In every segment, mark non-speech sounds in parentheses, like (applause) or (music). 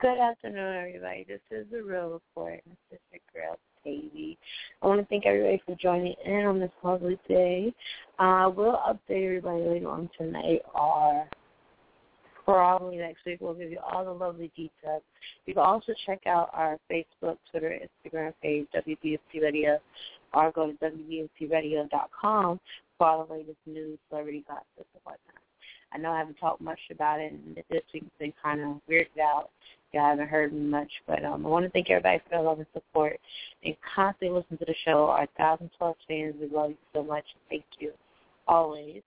Good afternoon, everybody. This is the Real Report. This is your girl, TayVi. I want to thank everybody for joining in on this lovely day. Uh, we'll update everybody later on tonight or probably next week. We'll give you all the lovely details. You can also check out our Facebook, Twitter, Instagram page, WBMC Radio, or go to WBMCRadio.com for all the latest news, celebrity gossip, and whatnot. I know I haven't talked much about it, and this week's been kind of weirded out. You haven't heard much, but um, I want to thank everybody for their love and support and constantly listen to the show. Our thousand plus fans, we love you so much. Thank you always.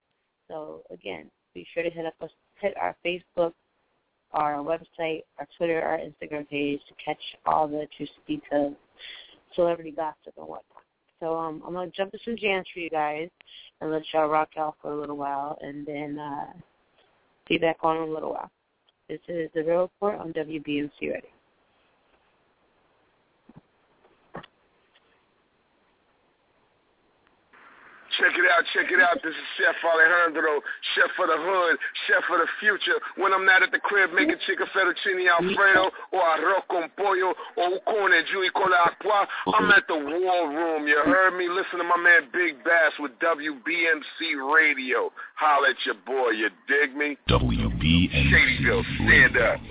So again, be sure to hit up us, hit our Facebook, our website, our Twitter, our Instagram page to catch all the juicy details, celebrity gossip and whatnot. So um, I'm gonna jump to some jams for you guys and let y'all rock out for a little while, and then uh, be back on in a little while. This is the Real Report on WBMC Radio. Check it out, check it out. This is Chef Alejandro, chef for the hood, chef for the future. When I'm not at the crib making chicken fettuccine alfredo or arroz con pollo or con y con la agua, I'm at the war room. You heard me? Listen to my man Big Bass with WBMC Radio. Holla at your boy, you dig me? WBMC Shadyville, stand up.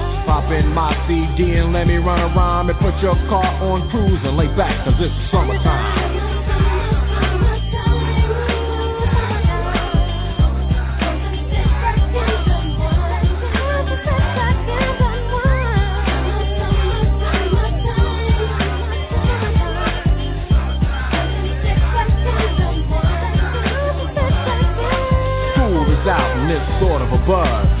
In my CD and let me run around and put your car on cruise and lay back cause it's summertime. Out and it's sort of a buzz.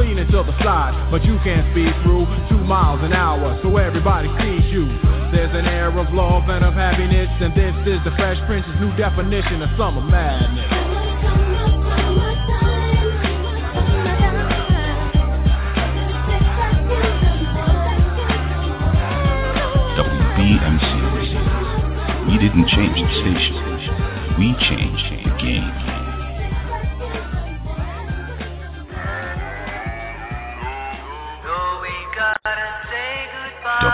leaning to the side, but you can't speed through two miles an hour, so everybody sees you. There's an air of love and of happiness, and this is the Fresh Prince's new definition of summer madness. Radio. We didn't change the station. We changed the game.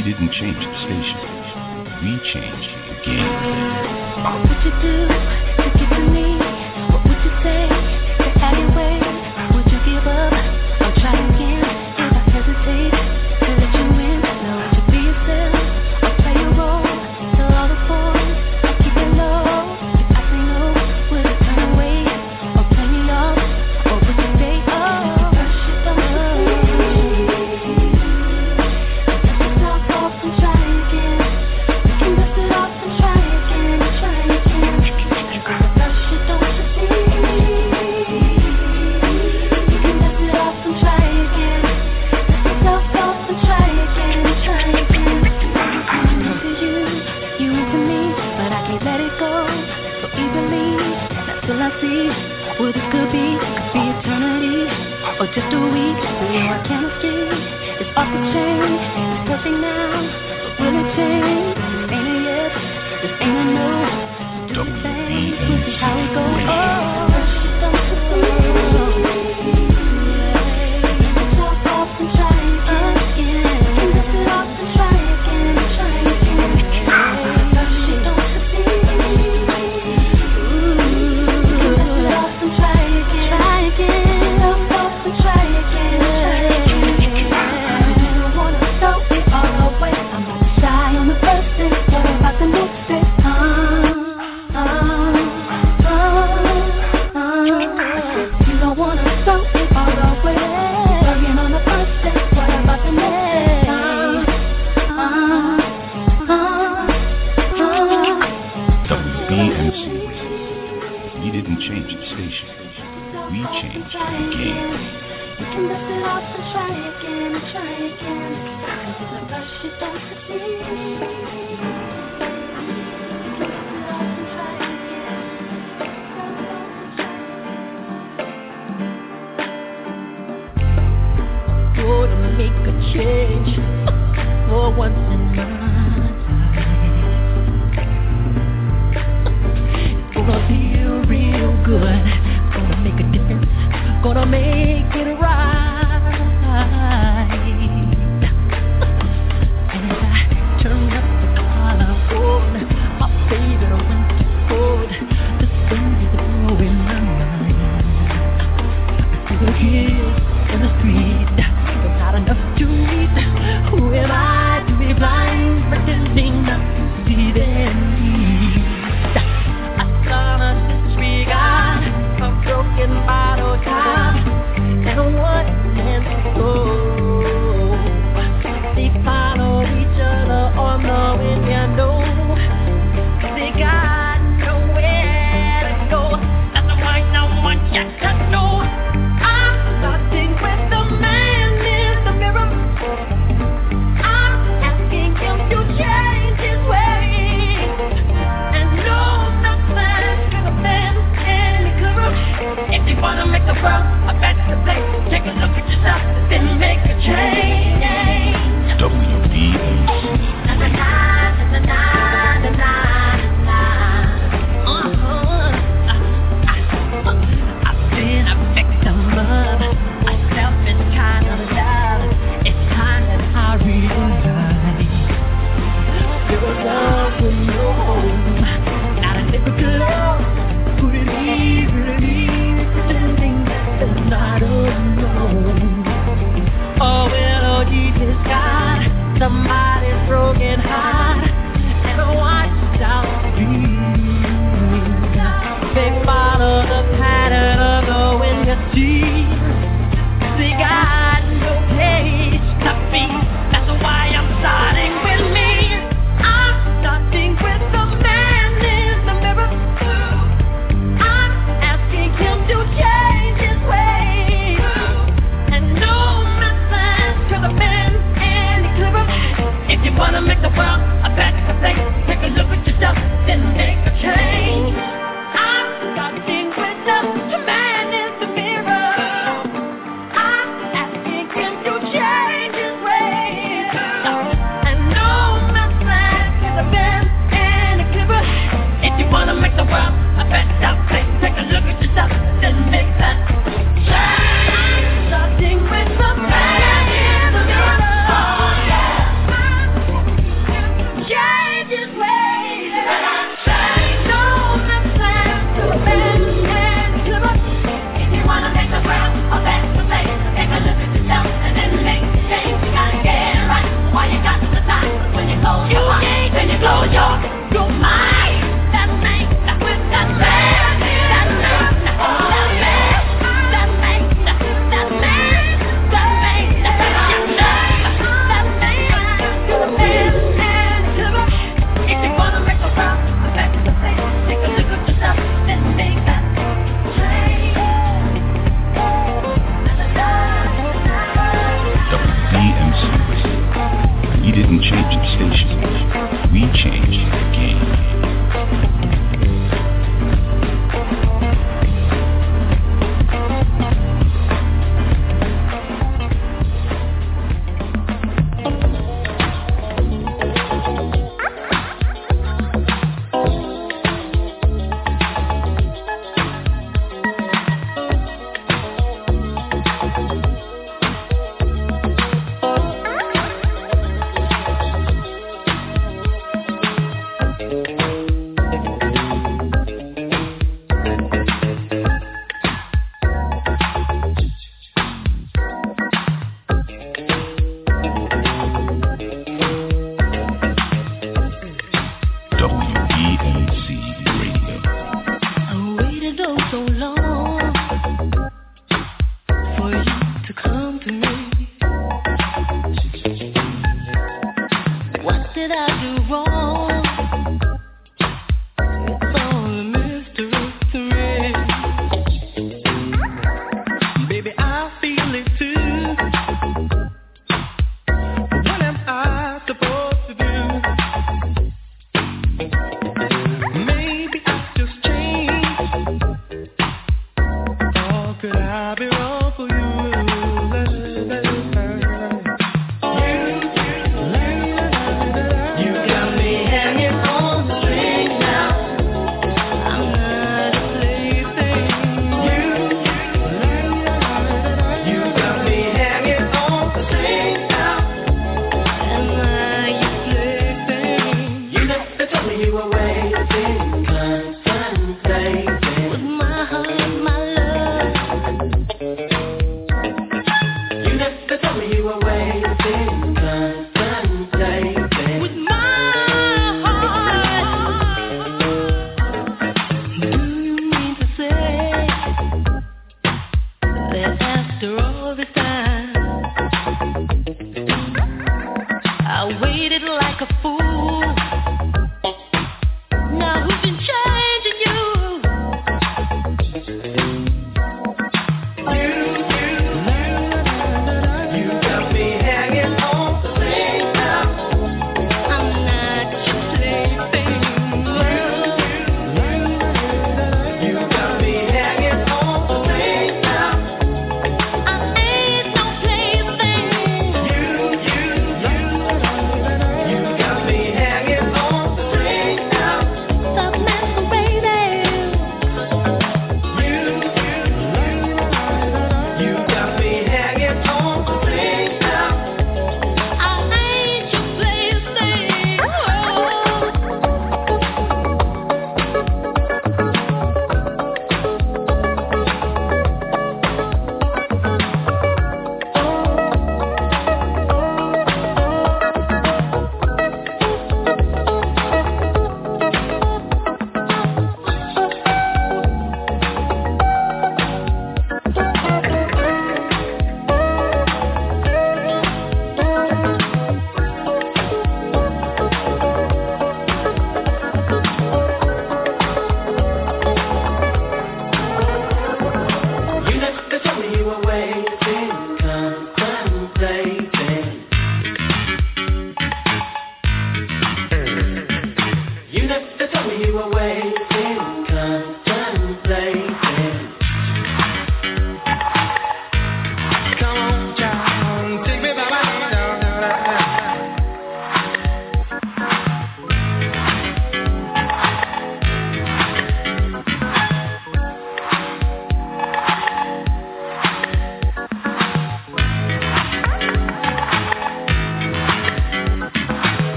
We didn't change the station. We changed the game. What would you do to get to me? What would you say till I see what it could be, could be eternity or just a week. We are chemistry is off the chain. It's perfect now, but will it change? This ain't a yes, this ain't a no. Do the thing, we'll see how it goes. Oh,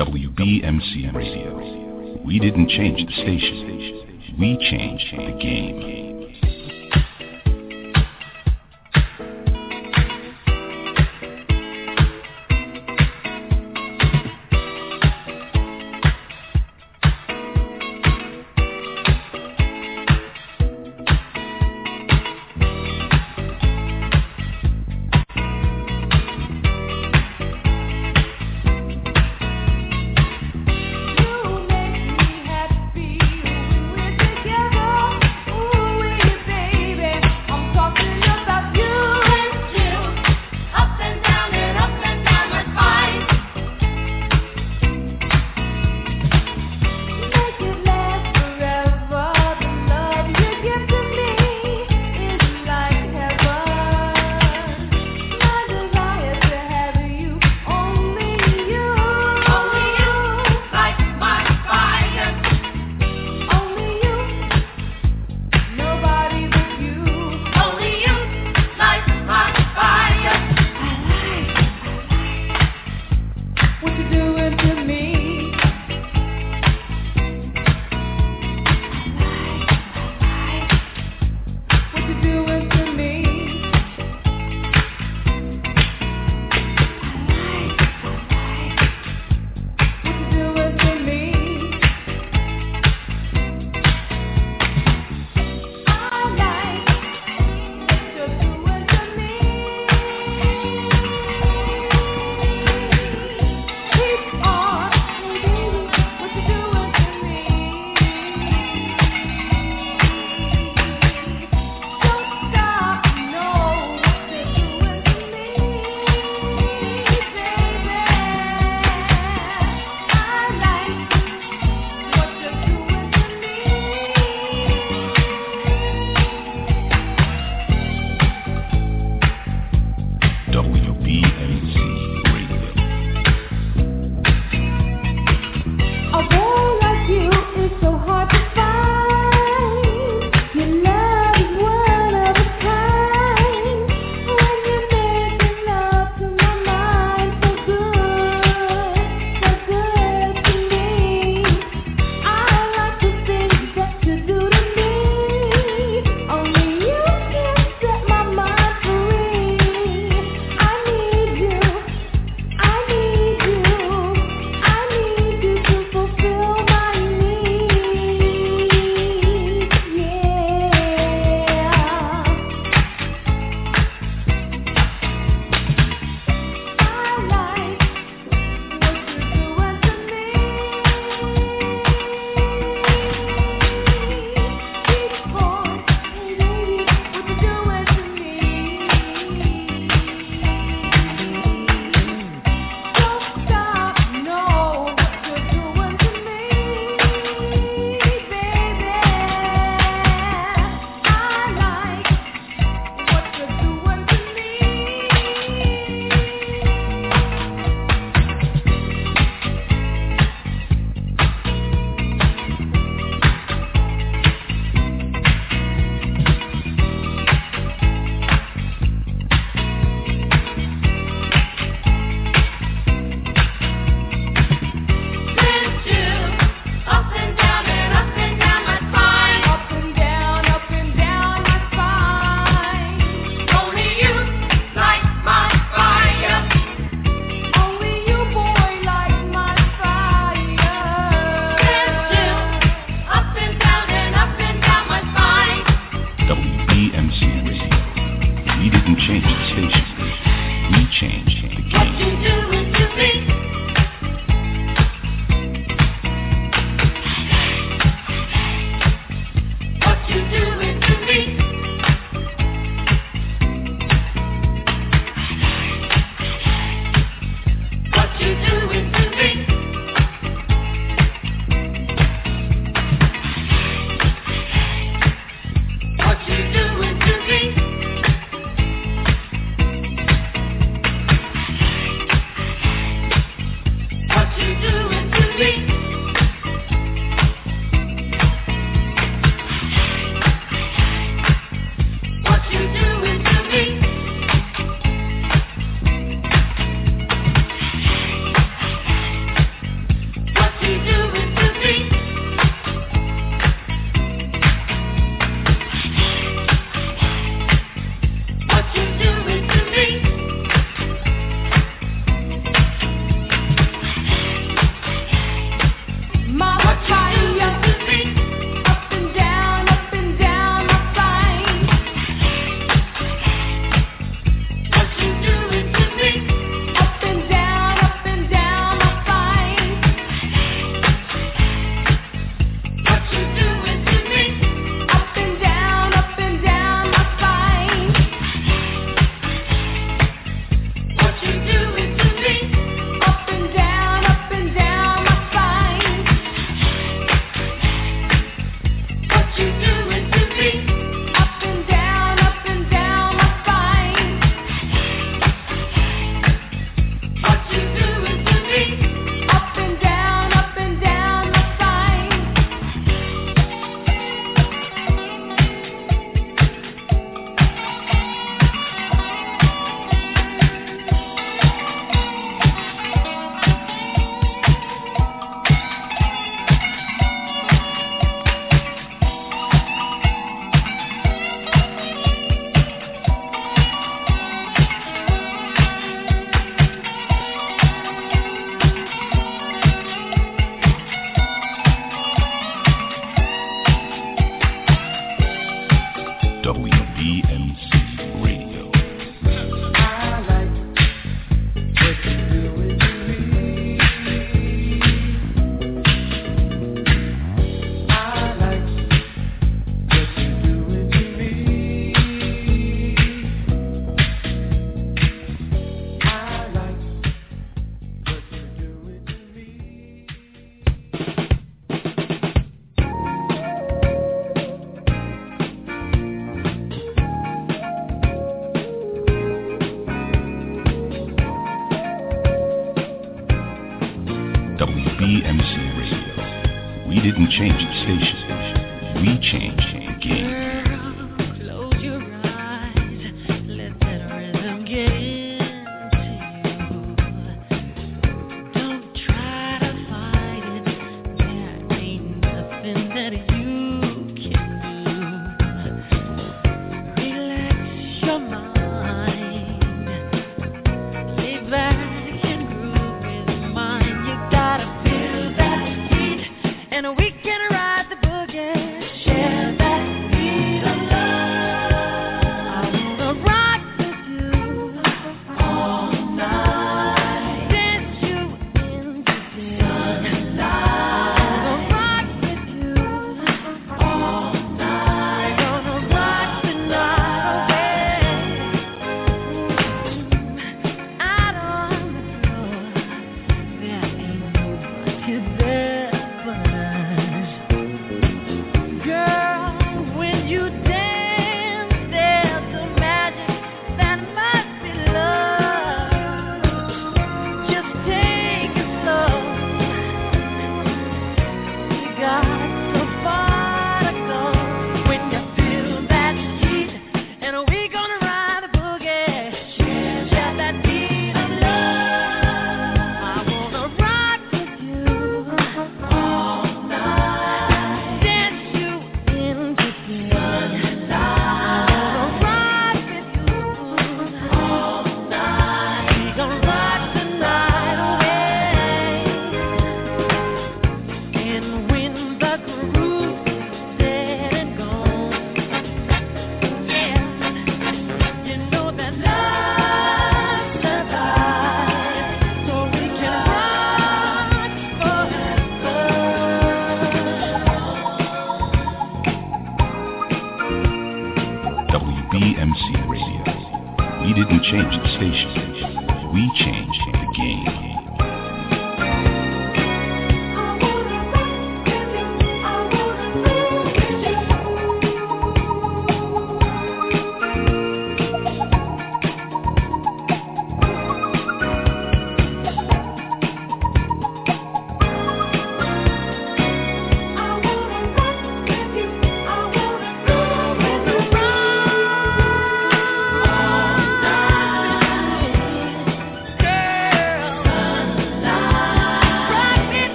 WBMCM Radio. We didn't change the station, we changed the game.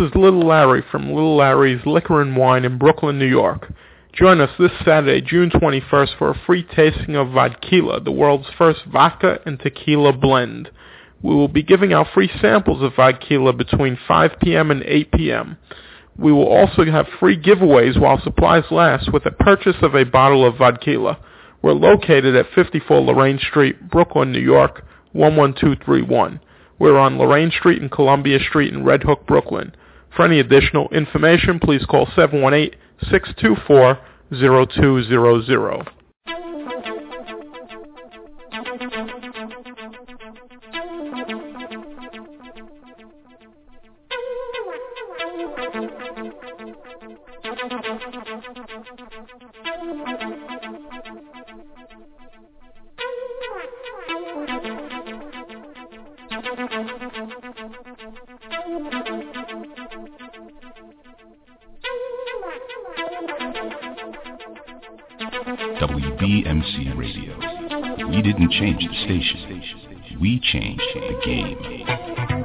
Is Little Larry from Little Larry's Liquor and Wine in Brooklyn, New York. Join us this Saturday, June 21st for a free tasting of Vodkila, the world's first vodka and tequila blend. We will be giving out free samples of Vodkila between 5 p.m. and 8 p.m. We will also have free giveaways while supplies last with a purchase of a bottle of Vodkila. We're located at 54 Lorraine Street, Brooklyn, New York, 11231. We're on Lorraine Street and Columbia Street in Red Hook, Brooklyn. For any additional information, please call 718 624 0200. Change the station. We changed the game.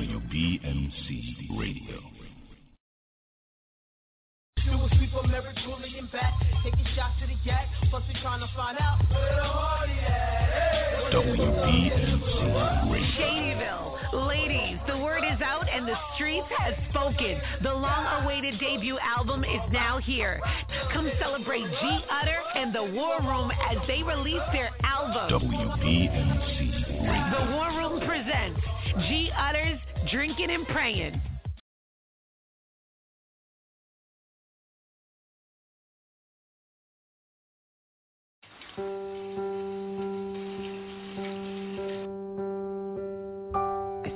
WBMC Radio. taking shots to the yak, plus we trying to find out where the party at. WBMC Radio. Shadyville. Ladies, the word is out and the streets has spoken. The long-awaited debut album is now here. Come celebrate G Utter and the War Room as they release their album. WBMC The War Room presents G Utter's Drinking and Praying.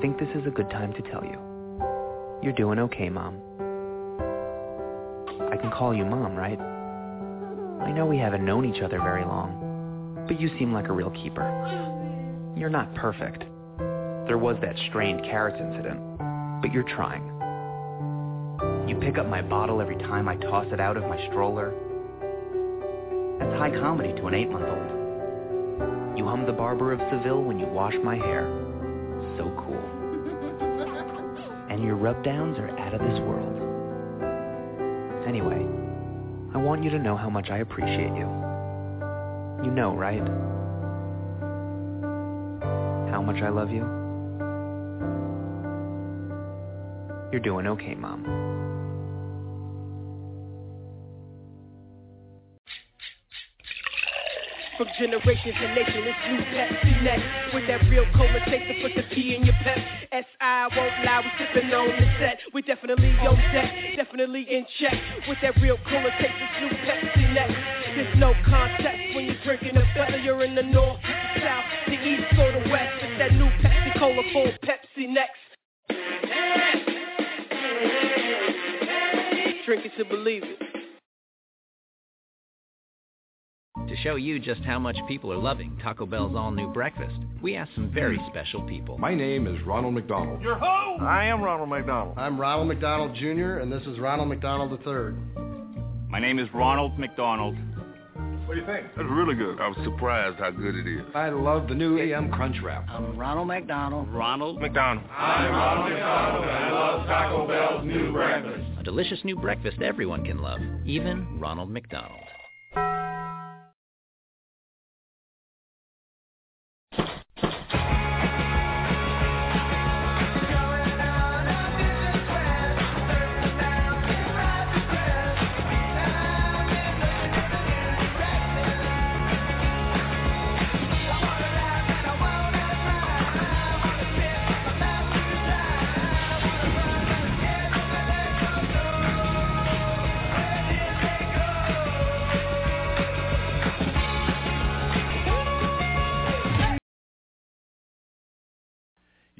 Think this is a good time to tell you. You're doing okay, Mom. I can call you Mom, right? I know we haven't known each other very long, but you seem like a real keeper. You're not perfect. There was that strained carrots incident, but you're trying. You pick up my bottle every time I toss it out of my stroller. That's high comedy to an eight-month-old. You hum the Barber of Seville when you wash my hair. Rub-downs are out of this world. Anyway, I want you to know how much I appreciate you. You know, right? How much I love you? You're doing okay, Mom. From generations to nations, it's new Pepsi next. With that real cola taste to put the P in your pep. S.I. won't lie, we sipping on the set. We definitely on deck, definitely in check. With that real cola taste, it's new Pepsi next. There's no contest when you're drinking a whether you're in the north, the south, the east, or the west. It's that new Pepsi Cola full Pepsi next. Drink it to believe it. To show you just how much people are loving Taco Bell's all-new breakfast, we asked some very special people. My name is Ronald McDonald. You're who? I am Ronald McDonald. I'm Ronald McDonald Jr., and this is Ronald McDonald III. My name is Ronald McDonald. What do you think? That's really good. I was surprised how good it is. I love the new AM Crunchwrap. I'm Ronald McDonald. Ronald McDonald. I'm Ronald McDonald, and I love Taco Bell's new breakfast. A delicious new breakfast everyone can love, even Ronald McDonald.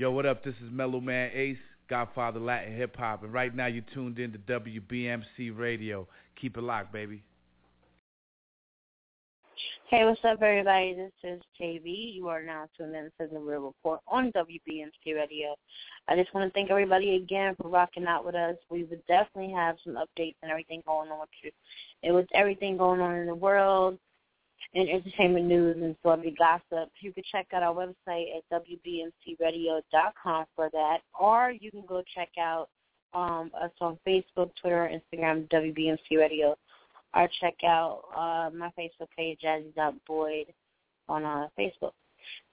Yo, what up? This is Mellow Man Ace, Godfather Latin Hip Hop, and right now you're tuned in to WBMC Radio. Keep it locked, baby. Hey, what's up, everybody? This is JV. You are now tuned in to the Real Report on WBMC Radio. I just want to thank everybody again for rocking out with us. We would definitely have some updates and everything going on with you. It was everything going on in the world and entertainment news and celebrity gossip. You can check out our website at WBMCRadio.com for that, or you can go check out um, us on Facebook, Twitter, Instagram, WBMC Radio, or check out uh, my Facebook page, Jazzy.Boyd, on uh, Facebook.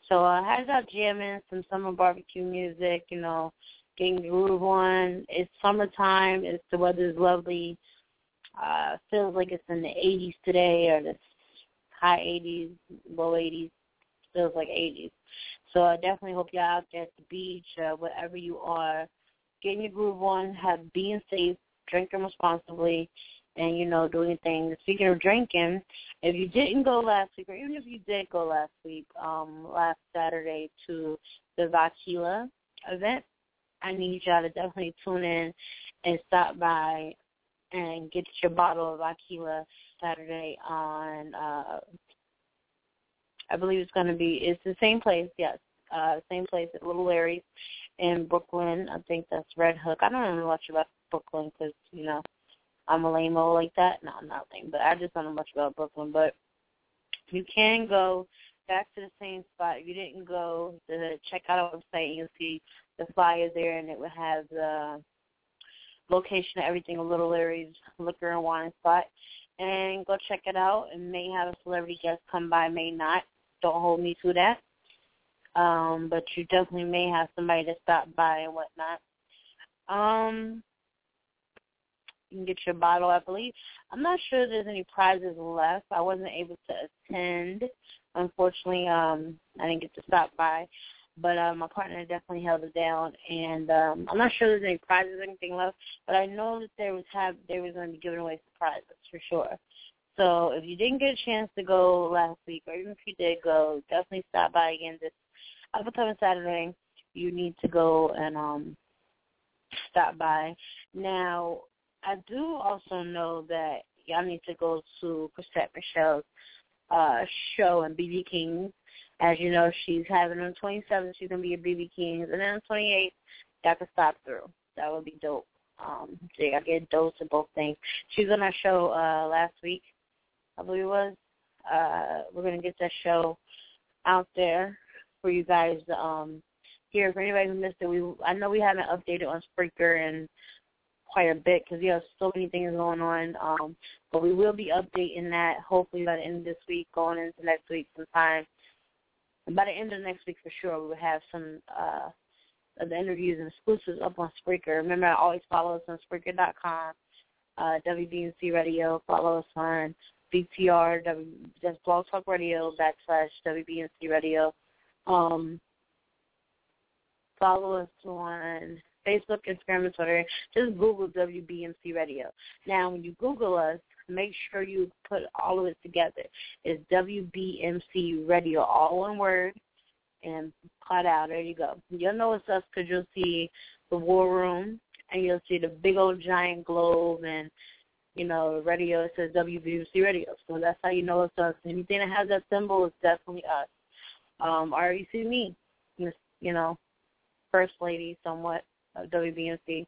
So uh, how's out jamming, some summer barbecue music, you know, getting groove on. It's summertime. It's the weather's lovely. Uh, feels like it's in the 80s today or the high 80s, low 80s, feels like 80s. So I definitely hope y'all out there at the beach, uh, wherever you are, getting your groove on, have being safe, drinking responsibly, and you know doing things. Speaking of drinking, if you didn't go last week, or even if you did go last week, um, last Saturday to the Vodkila event, I need y'all to definitely tune in and stop by and get your bottle of Vodkila Saturday on uh I believe it's going to be it's the same place, yes. Uh same place at Little Larry's in Brooklyn. I think that's Red Hook. I don't know much about Brooklyn cuz, you know, I'm a lame like that. No, I'm not lame, but I just don't know much about Brooklyn, but you can go back to the same spot. If you didn't go, to check out our website and you'll see the flyer there and it will have the location of everything a Little Larry's liquor and wine spot. And go check it out. And may have a celebrity guest come by, may not. Don't hold me to that. Um, but you definitely may have somebody to stop by and whatnot. Um, you can get your bottle, I believe. I'm not sure there's any prizes left. I wasn't able to attend. Unfortunately, um, I didn't get to stop by but uh, my partner definitely held it down. And um, I'm not sure there's any prizes or anything left, but I know that there was have they was going to be giving away surprises for sure. So if you didn't get a chance to go last week, or even if you did go, definitely stop by again this upcoming Saturday. You need to go and um stop by. Now, I do also know that y'all need to go to Chrisette Michele's uh show in BB King's as you know, she's having on 27th, she's going to be at BB King's. And then on 28th, y'all stop through. That would be dope. Um, so get dose of both things. She was on our show uh, last week, I believe it was. Uh, we're to get that show out there for you guys um, hear. For anybody who missed it, we I know we haven't updated on Spreaker and quite a bit because you have so many things going on. Um, but we will be updating that hopefully by the end of this week, going into next week sometime And by the end of next week for sure, we will have some uh, of the interviews and exclusives up on Spreaker. Remember, I always follow us on Spreaker.com, uh, WBMC Radio. Follow us on BTR, w, just Blog Talk Radio backslash WBMC Radio. Um, follow us on Facebook, Instagram, and Twitter. Just Google WBMC Radio. Now, when you Google us, make sure you put all of it together. It's WBMC Radio, all one word, and cut out. There you go. You'll know it's us because you'll see the War Room, and you'll see the big old giant globe, and you know, radio. It says WBMC Radio, so that's how you know it's us. Anything that has that symbol is definitely us. Um, or you see me, you know, first lady somewhat of WBMC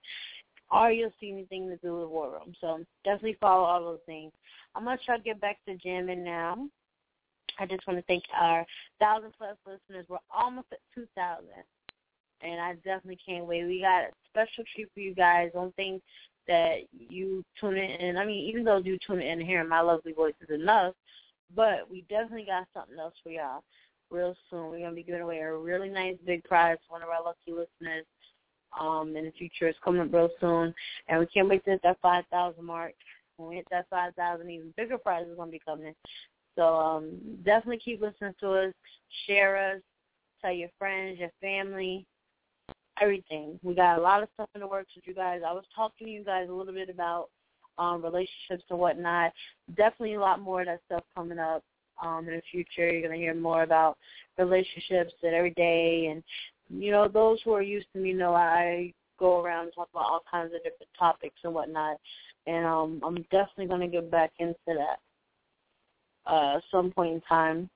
or you'll see anything to do with War Room. So definitely follow all those things. I'm gonna try to get back to jamming now. I just want to thank our thousand plus listeners. We're almost at two thousand, and I definitely can't wait. We got a special treat for you guys. Don't think that you tune in. I mean, even though you tune in and hearing my lovely voices enough, but we definitely got something else for y'all real soon. We're gonna be giving away a really nice big prize to one of our lucky listeners. Um, in the future, it's coming up real soon, and we can't wait to hit that five thousand mark. When we hit that five thousand, even bigger prizes gonna be coming. So um, definitely keep listening to us, share us, tell your friends, your family, everything. We got a lot of stuff in the works with you guys. I was talking to you guys a little bit about um, relationships and whatnot. Definitely a lot more of that stuff coming up um, in the future. You're going to hear more about relationships that every day. And, you know, those who are used to me know I go around and talk about all kinds of different topics and whatnot. And um, I'm definitely going to get back into that uh, some point in time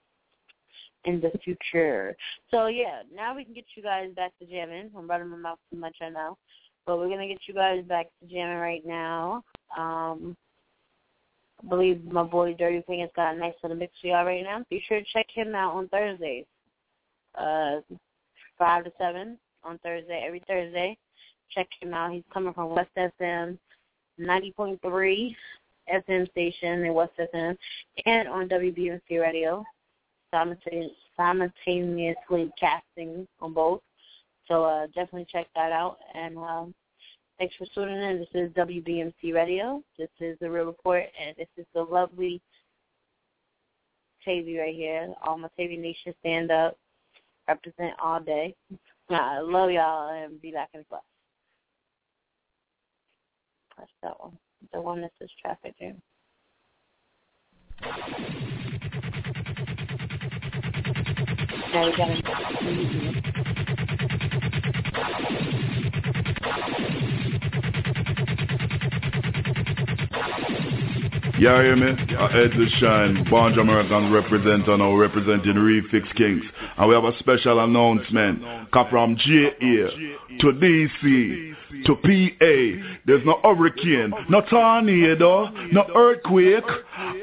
in the future. So yeah, now we can get you guys back to jamming. I'm running my mouth too much right now, but we're gonna get you guys back to jamming right now. Um, I believe my boy Dirty Fingers has got a nice little mix for y'all right now. Be sure to check him out on Thursdays, uh, five to seven on Thursday every Thursday. Check him out. He's coming from WESS FM, ninety point three FM station in WESS FM, and on WBMC Radio simultaneously casting on both. So uh, definitely check that out. And um, thanks for tuning in. This is WBMC Radio. This is the Real Report, and this is the lovely TayVi right here. All my TayVi Nation stand up, represent all day. (laughs) I love y'all, and be back in class. That's that one. The one that says traffic jam. Now got Yeah, hear me? Uh, Ed the Shine, Bunch American represent and now representing Refix Kings. And we have a special announcement. Come from JA to DC to PA. There's no hurricane, no tornado, no earthquake,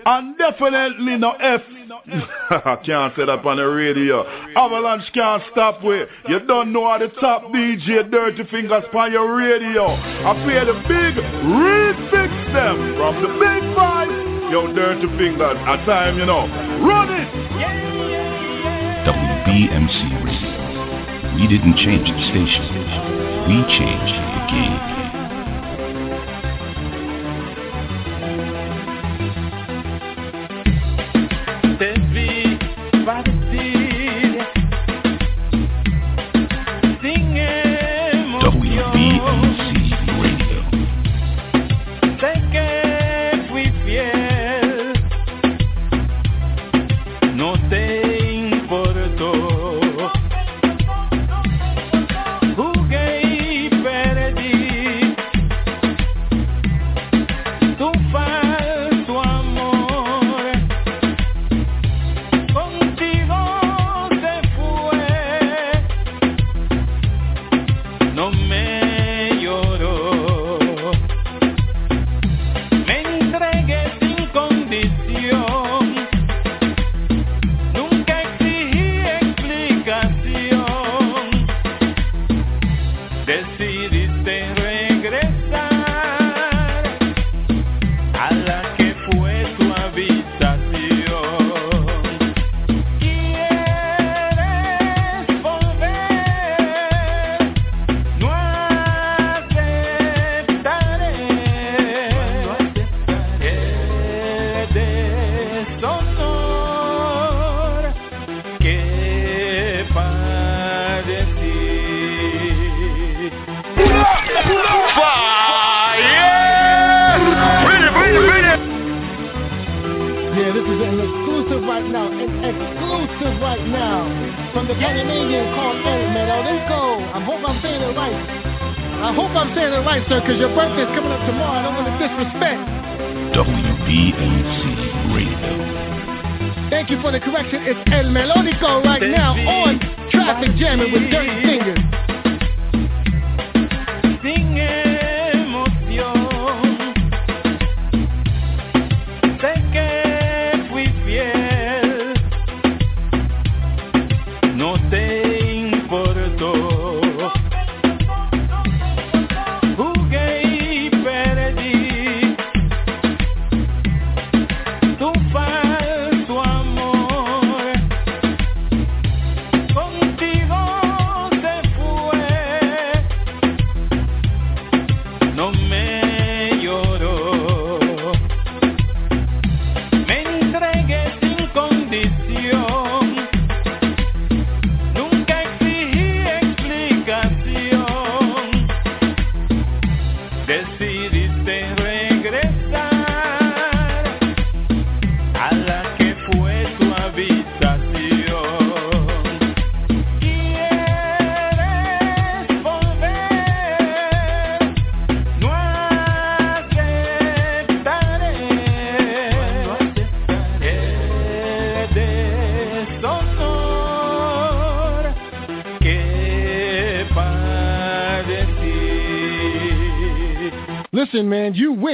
and definitely no F. I (laughs) can't say up on the radio. Avalanche can't stop with. You don't know how the top DJ Dirty Fingers on your radio. I play the big refix them from the big five. Yo, Dirty Fingers, at time, you know. Run it! WBMC Radio. We didn't change the station. We changed the game.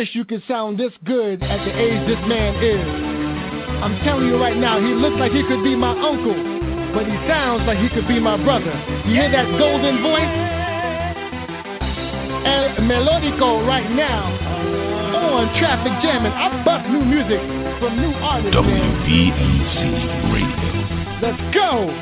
Wish you could sound this good at the age this man is. I'm telling you right now, he looks like he could be my uncle, but he sounds like he could be my brother. You hear that golden voice? El Melodico right now on Traffic Jamming. I bust new music from new artists, man. Radio. Let's go!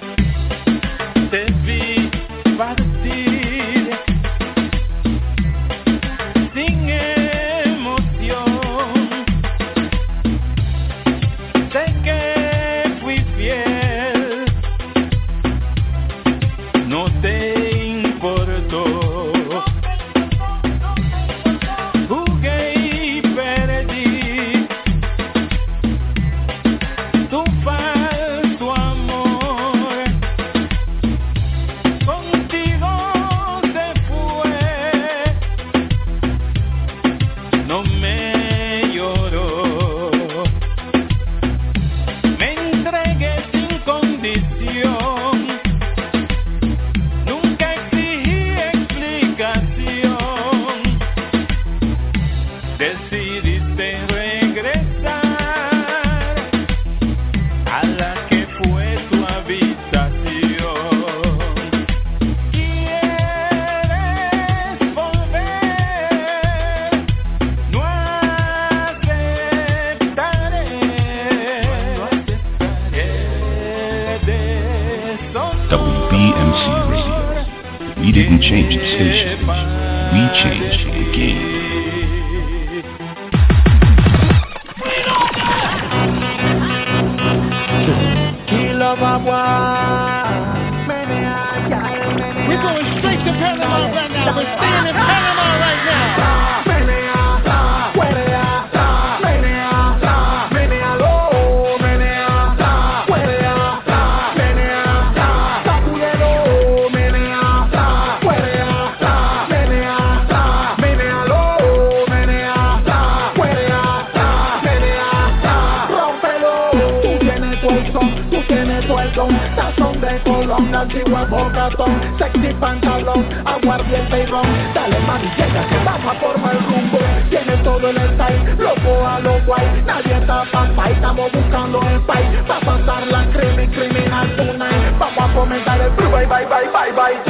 Todo el loco a lo guay Nadie está pa' pa' estamos buscando el país Va a pasar la crimen, criminal tonight. Vamos a fomentar el bye, bye, bye, bye, bye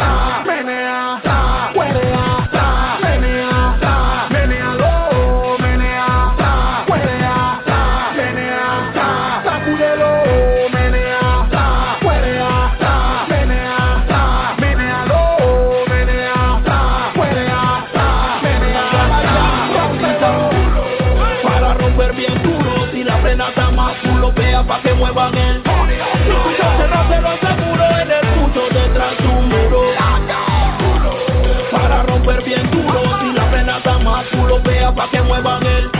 vea pa' que muevan el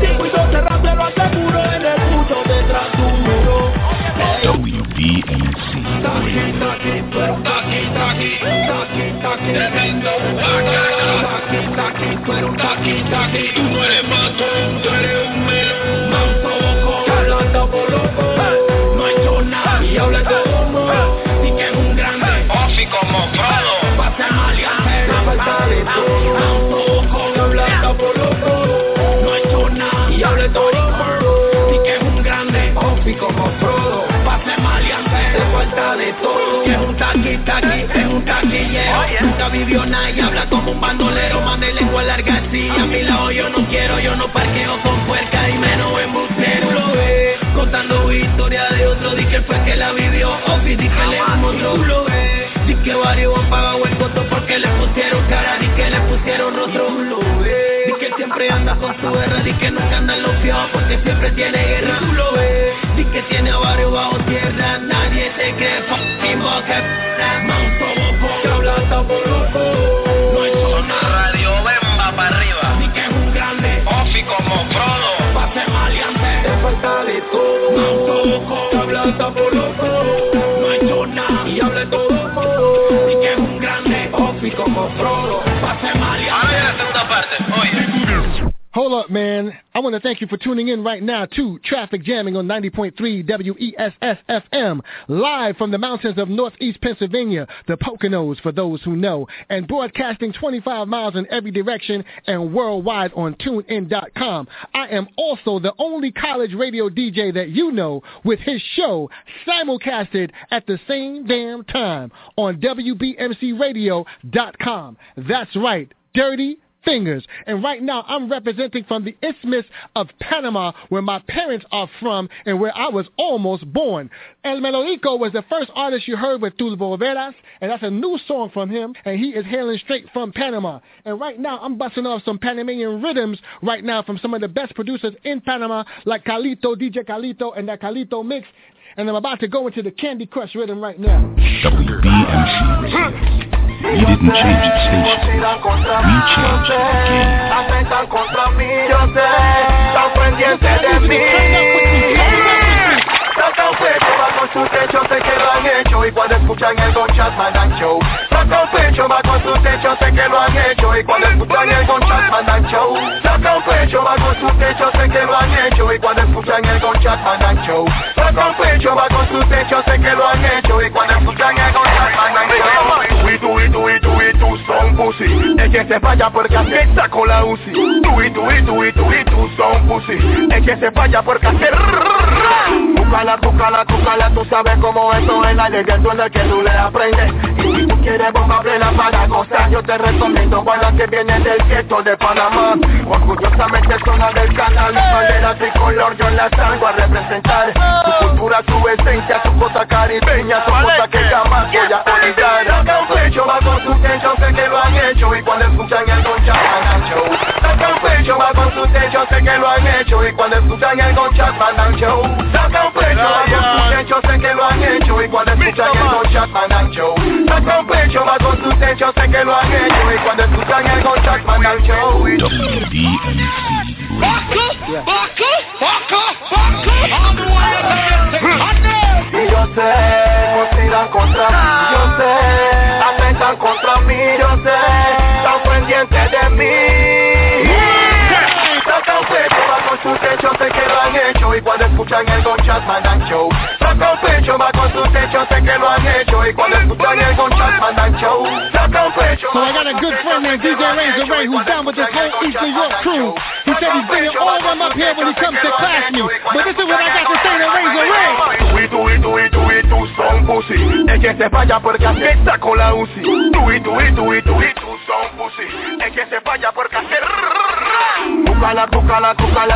Circuito cerráselo seguro en el puto detrás de un muro WBMC Tremendo Tú eres un taqui, taqui Tú no eres matón, tú eres un melón. Manso boco, hablando por loco. No ha hecho nada. Y habla de humo Sí que es un grande. Ofi como Frodo. Va a ser maleante, no falta de todo Que es un taqui, taqui, es un taquillero Nunca vivió nada y habla como un bandolero. Mande lengua larga así A mi lado yo no quiero, yo no parqueo con puerca y menos embustero Lo ve contando historia de otro. Di que fue que la vivió. Ofi, di que le otro Lo ve Di que varios han pagado el voto porque le pusieron cara. Di que le pusieron rostro. Lo ve Di que siempre anda con su guerra. Di que nunca anda en los fiados porque siempre tiene guerra. Lo ves Di que tiene a varios bajo tierra. Nadie te cree Grande. Pase. Te un grande. Pase maleante. Ahora la segunda parte. Hold up, man. Want to thank you for tuning in right now to Traffic Jamming on 90.3 WESS FM, live from the mountains of northeast Pennsylvania, the Poconos for those who know, and broadcasting 25 miles in every direction and worldwide on TuneIn.com. I am also the only college radio DJ that you know with his show simulcasted at the same damn time on WBMCRadio.com. That's right, Dirty fingers. And right now, I'm representing from the Isthmus of Panama, where my parents are from and where I was almost born. El Melodico was the first artist you heard with Tus Volveras, and that's a new song from him, and he is hailing straight from Panama. And right now, I'm busting off some Panamanian rhythms right now from some of the best producers in Panama, like Calito, DJ Calito, and that Calito mix. And I'm about to go into the Candy Crush rhythm right now. WBMC We didn't change the station. We changed the game. Mí. Sacan pecho bajo su techo, sé que lo han hecho y cuando escuchan el Gonchat mandan show. Sacan pecho bajo su techo, sé que lo han hecho y cuando escuchan el Gonchat mandan show. Sacan pecho bajo su techo, sé que lo han hecho y cuando escuchan el Gonchat mandan show. Sacan pecho bajo su techo, sé que lo han hecho y cuando escuchan el Gonchat mandan show. Tú y tú y tú y tú y tú son pussy Es que se vaya porque así sacó la UCI Tú y tú y tú y tú y tú son pussy Es que se vaya porque así Búscala, búscala, búscala, tú sabes cómo eso es la leyenda en la que tú le aprendes. Y si tú quieres bomba plena para gozar Yo te recomiendo bailar que viene del gueto de Panamá. Orgullosamente zona del canal Bandera tricolor yo la salgo a representar. Tu cultura, tu esencia, tu cosa caribeña Tu cosa que jamás voy a olvidar. Sacan pecho bajo su techo, sé que lo han hecho Y cuando escuchan el Pecho bajo su techo, sé que lo han hecho. Y cuando escuchan el Gonchat mandan show Sacan pecho. Bajo su techo, sé que lo han hecho. Y cuando escuchan el Gonchat mandan show Sacan pecho bajo su techo, sé que lo han hecho. Y cuando escuchan el Gonchat mandan show Y yo sé, conspiran contra mí, yo sé, atentan contra mí, yo sé, están pendientes de mí. Techo, sé que lo han hecho y cuando escuchan el Gonchat mandan show. Sacan pecho bajo su techo, sé que lo han hecho y cuando escuchan el Gonchat mandan show. Sacan pecho So I got a good friend named DJ Razor Ray who's down with this whole Eastern York crew. He said he's bringing all of them up here when he comes to class me. But this is what I got to say to Razor Ray. Tú y tú y tú y tú y tú son pussy Es que se vaya porque así sacó la UCI Tú y tú y tú y tú y tú son pussy Es que se vaya porque así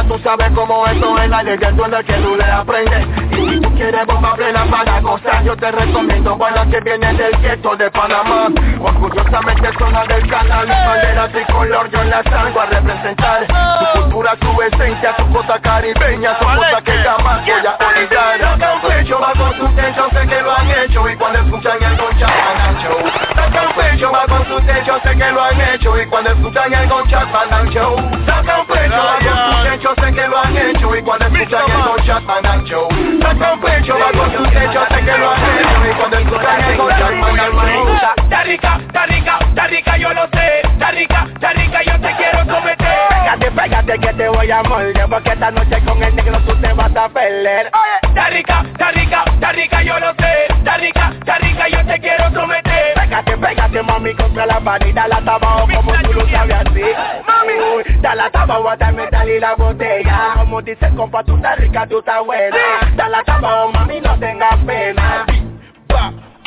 Tú sabes cómo eso es. La leyenda en la que tú le aprendes. Y si tú quieres bomba plena para gozar Yo te recomiendo bailar que viene del gueto de Panamá. Orgullosamente zona del canal Bandera tricolor yo la salgo a representar. Tu cultura, tu esencia, tu cosa caribeña Tu cosa que jamás voy a olvidar. Sacan pecho bajo su techo, sé que lo han hecho. Y cuando escuchan el Gonchat mandan show Sacan pecho bajo su techo, sé que lo han hecho. Y cuando escuchan el show Sacan pecho bajo su techo, sé que lo han hecho Y cuando escuchan el Gonchat mandan show. Sacan pecho su techo, sé que lo han hecho Y cuando escuchan el Gonchat mandan show. Está rica, está rica, está rica, yo lo sé. Está rica, está rica, yo te quiero someter. Pégate, pégate que te voy a morder Porque esta noche con el negro tú te vas a perder. Está rica, está rica, está rica, yo lo sé. Está rica, está rica, yo te quiero someter. Pégate, pégate mami contra la pared hasta abajo como tú lo sabes así. Uy, dale hasta abajo hasta el metal y la botella. Como dice el compa, tú estás rica, tú estás buena. Dale hasta abajo mami, no tengas pena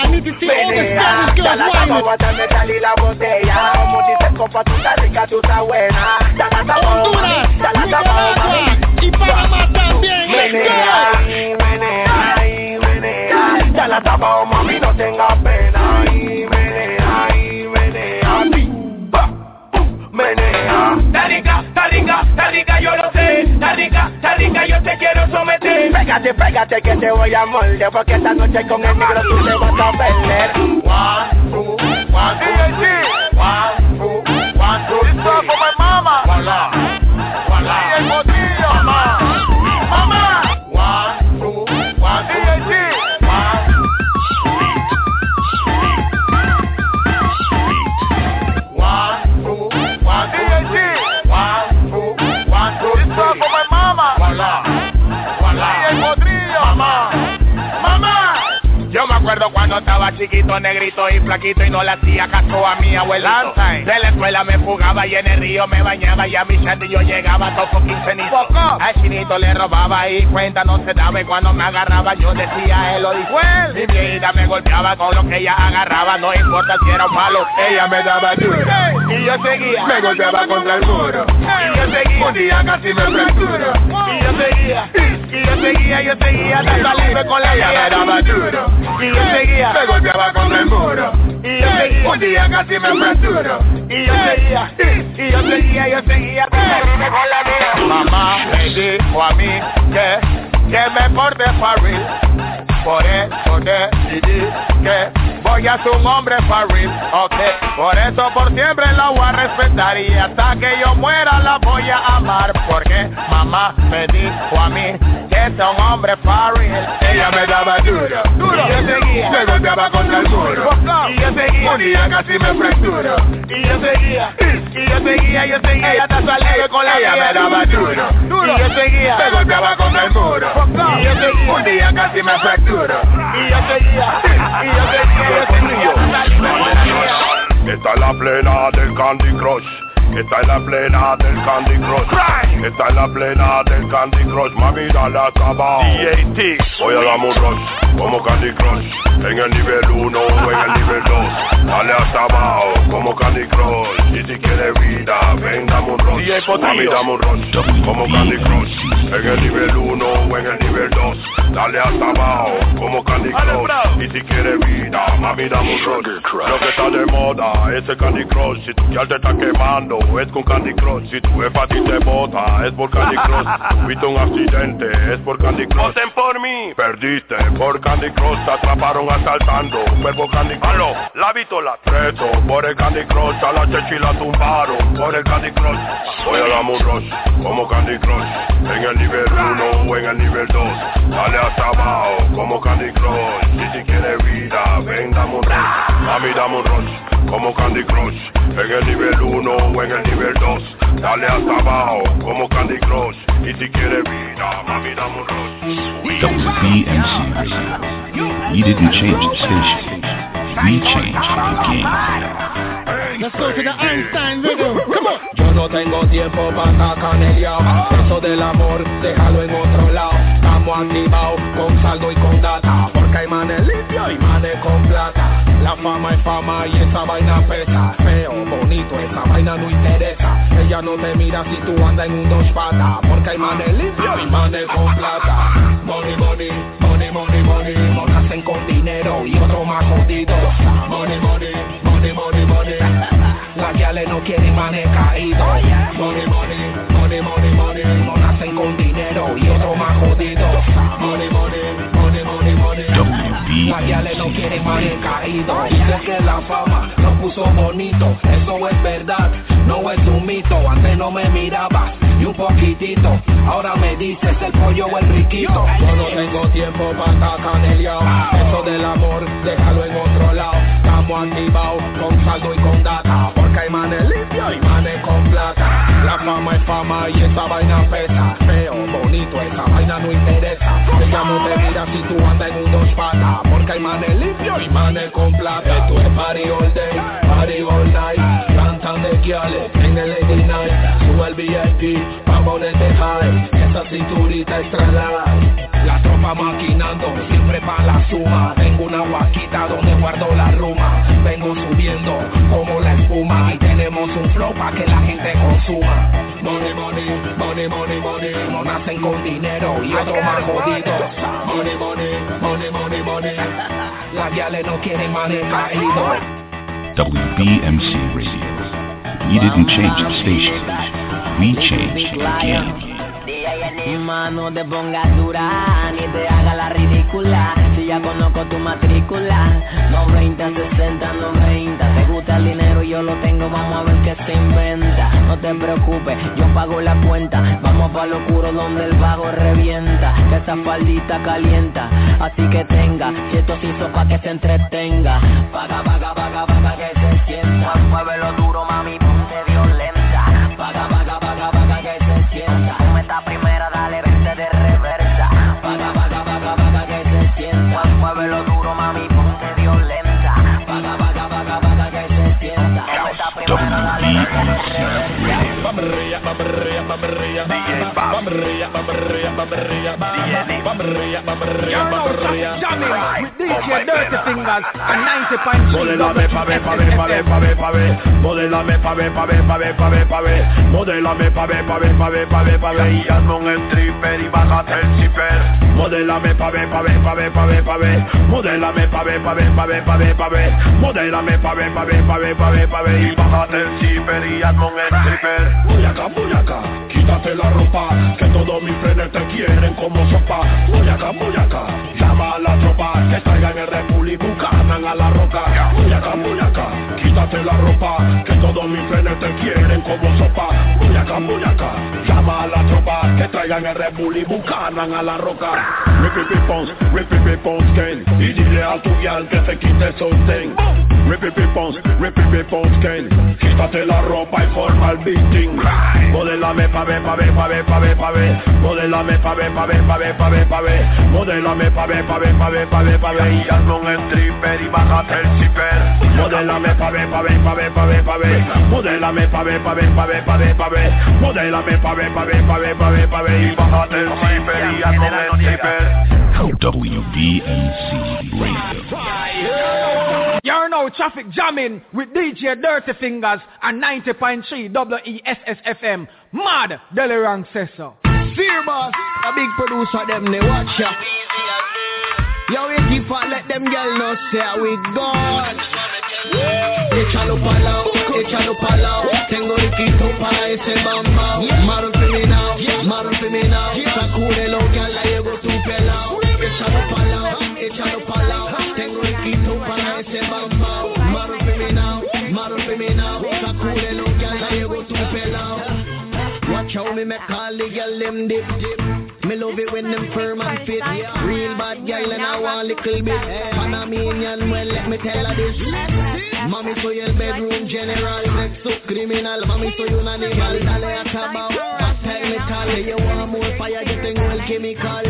I need to see all the Menea, Spanish girls dale hasta whining. abajo hasta el metal y la botella Como dice el compa, tú estás rica, tú estás buena Dale hasta abajo mami, dale hasta abajo mami Y Panamá también, let's Menea, go. y menea, y menea Dale hasta abajo mami, no tengas pena Y menea, y menea Pimba, pum, menea Está rica, está rica, está rica, yo lo sé. Está yo te quiero someter. Pégate, pégate que te voy a morder Porque esta noche con el negro tú te vas a perder. One, two, one, two, One, two, one, two, Cuando estaba chiquito, negrito y flaquito y no le hacía caso a mi abuelito. De la escuela me fugaba y en el río me bañaba y a mi shandy yo llegaba todo 15 Al chinito le robaba y cuenta no se daba y cuando me agarraba yo decía él lo dijo. Mi viejita me golpeaba con lo que ella agarraba, no importa si era un palo, ella me daba duro. Y yo seguía, me golpeaba contra el muro. Y yo seguía, un día casi me fracturo. Y yo seguía, y yo seguía, yo seguía, hasta salirme con la ella me daba duro. Y yo seguía, me golpeaba contra el muro. Y yo seguía, un día casi me fracturo. Y yo seguía, y yo seguía, yo seguía, con la mía. Mamá me dijo a mí que, que me porte fácil. Por eso decidí que voy a ser un hombre for real, ok. Por eso por siempre la voy a respetar y hasta que yo muera la voy a amar. Porque mamá me dijo a mí que sea un hombre for real. Ella me daba duro, duro. Y yo seguía, me golpeaba contra el muro. Y yo seguía, un día casi me fracturo. Y yo seguía, y yo seguía, yo seguía hasta salir con la ella me daba duro, duro. Y yo seguía, me golpeaba contra el muro. Y yo seguía, un día casi me fracturo. Y yo seguía, y yo seguía. Está la plena del Candy Crush. Está en la plena del Candy Crush. Está en la plena del Candy Crush. Mami, dale hasta abajo. Voy a dar un rush como Candy Crush. En el nivel 1 o en el nivel 2. Dale hasta abajo como Candy Crush. Y si quieres vida, ven, dame un rush. Mami, dame un rush como Candy Crush. En el nivel 1 o en el nivel 2. Dale hasta abajo como Candy Crush. Y si quieres vida, mami, dame un rush. Lo que está de moda es el Candy Crush. Si tu ya te está quemando, es con Candy Crush. Si tu jefa a ti te bota, es por Candy Crush. (laughs) Tuviste un accidente, es por Candy Crush. Voten por mí. Perdiste por Candy Crush, te atraparon asaltando. Cuerpo Candy Crush. la vitola. Preso por el Candy Crush, a la chechi la tumbaron por el Candy Crush. Voy a un rush como Candy Crush. En el nivel 1 o en el nivel 2. Dale hasta abajo como Candy Crush. Y si quieres vida, ven, dame un rush. Mami, dame un rush como Candy Crush. En el nivel 1 o en el nivel 2. Dale hasta abajo como Candy Crush. Y si quieres vida, mami, dame un rush. WBMC Radio. We didn't change the station. We changed the game. Let's go to the Einstein rhythm. Come on. Yo no tengo tiempo para estar caneleado Eso del amor, déjalo en otro lado Estamos activados con saldo y con data Porque hay manes limpios y manes con plata La fama es fama y esa vaina pesa. Feo, bonito, esa vaina no interesa. Ella no te mira si tú andas en un dos patas Porque hay manes limpios y manes con plata. Money, money, money, money, money. No nacen con dinero y otro más jodido Money, money, money, money, money. Las guiales no quieren manes caídos. Money, money, money, money, money. No nacen con dinero y otro más jodido Money, money, money, money, money Las guiales no quieren manes caídos Dice que la fama nos puso bonito. Eso es verdad, no es un mito. Antes no me mirabas ni un poquitito. Ahora me dices el pollo o el riquito. Yo no tengo tiempo para estar caneleado. Eso del amor, déjalo en otro lado. Estamos activados con saldo y con data. Porque hay manes limpios y manes con plata. La fama es fama y esa vaina pesa Bonito, esa vaina no interesa. No te mira si tú andas en un dos patas. Porque hay manes limpios y manes con plata. Esto es party all day, party all night. Cantan de guiales en el lady night. Sube el VIP pa' ponerte high. Esa cinturita extra la tropa maquinando, siempre pa' la suma Tengo una guaquita donde guardo la ruma con dinero y otro más jodido Money, money, money, money, money Las guiales no quieren caídos WBMC Radio. We didn't change the station. We changed the game. Mano te pongas dura, ni te haga la ridícula Ya conozco tu matrícula. 90, 60, 90 Te gusta el dinero, yo lo tengo, vamos a ver qué se inventa. No te preocupes, yo pago la cuenta. Vamos pa' lo oscuro donde el vago revienta. Que esa faldita calienta. Así que tenga, se hizo pa' que se entretenga. Paga, paga, paga, paga que se sienta. Muévelo Snap. Modelame pa' ver, pa' ver, pa' ver, pa' ver, pa' ver Modelame pa' ver, pa' ver, pa' ver, pa' ver, pa' ver Modelame pa' ver, pa' ver, pa' ver, pa' ver, pa' ver Y hazme un stripper y bájate el zipper Modelame pa' ver, pa' ver, pa' ver, pa' ver, pa' ver Modelame pa' ver, pa' ver, pa' ver, pa' ver, pa' ver Modelame pa' ver, pa' ver, pa' ver, pa' ver, pa' ver Y bájate el zipper y un stripper Voy voy acá, quítate la ropa Que todos mis frenes te quieren como sopa. Voy acá, llama a la tropa Que traigan el republicanan a la roca. Voy acá, quítate la ropa todos mis frenes te quieren como sopa voy acá, llama a la tropa Que traigan el republicanan a la roca Rippy Pons, Rippy Pons Ken Y dile a tu guial que se quite el sostén Rippy Pons, Rippy Pons Ken Quítate la ropa y forma el beating Modelame pa' ver, pa' ver, pa' ver, pa' ver, pa' ver Modelame pa' ver, pa' ver, pa' ver, pa' ver, pa' ver Modelame pa' ver, pa' ver, pa' ver, pa' ver, pa' ver Y hazme un stripper y bájate el zipper Modelame pa' ver, pa' ver, pa' ver, pa' ver, pa' ver Modelame pa' ver, pa' ver, pa' ver, pa' ver, pa' ver Modelame pa' ver, pa' ver, pa' ver, pa' ver, pa' ver Y bájate el zipper y hazme un stripper WBMC Radio. You're now traffic jamming with DJ Dirty Fingers and 90.3 WESS Mad Delirang says so. Fear boss, a big producer them they watch ya. Yo, we keep on let them girl know say we gone. Échalo pa'lao, échalo pa'lao Tengo el quito para ese bambao Maro feminao, maro feminao Sacúdelo que a la llego tu pelao Échalo pa'lao, échalo pa'lao Tengo el quito para ese bambao Maro feminao, maro feminao Sacúdelo que a la llego tu pelao Watch how me make all the girl them dip dip me love it when them firm and fit. Real bad girl and I want a little bit. Panamanian, well let me tell her this. Mami soy el bedroom general Sexo criminal, mami soy un animal Dale acabao, hasta el metal You want more fire, yo tengo el chemical.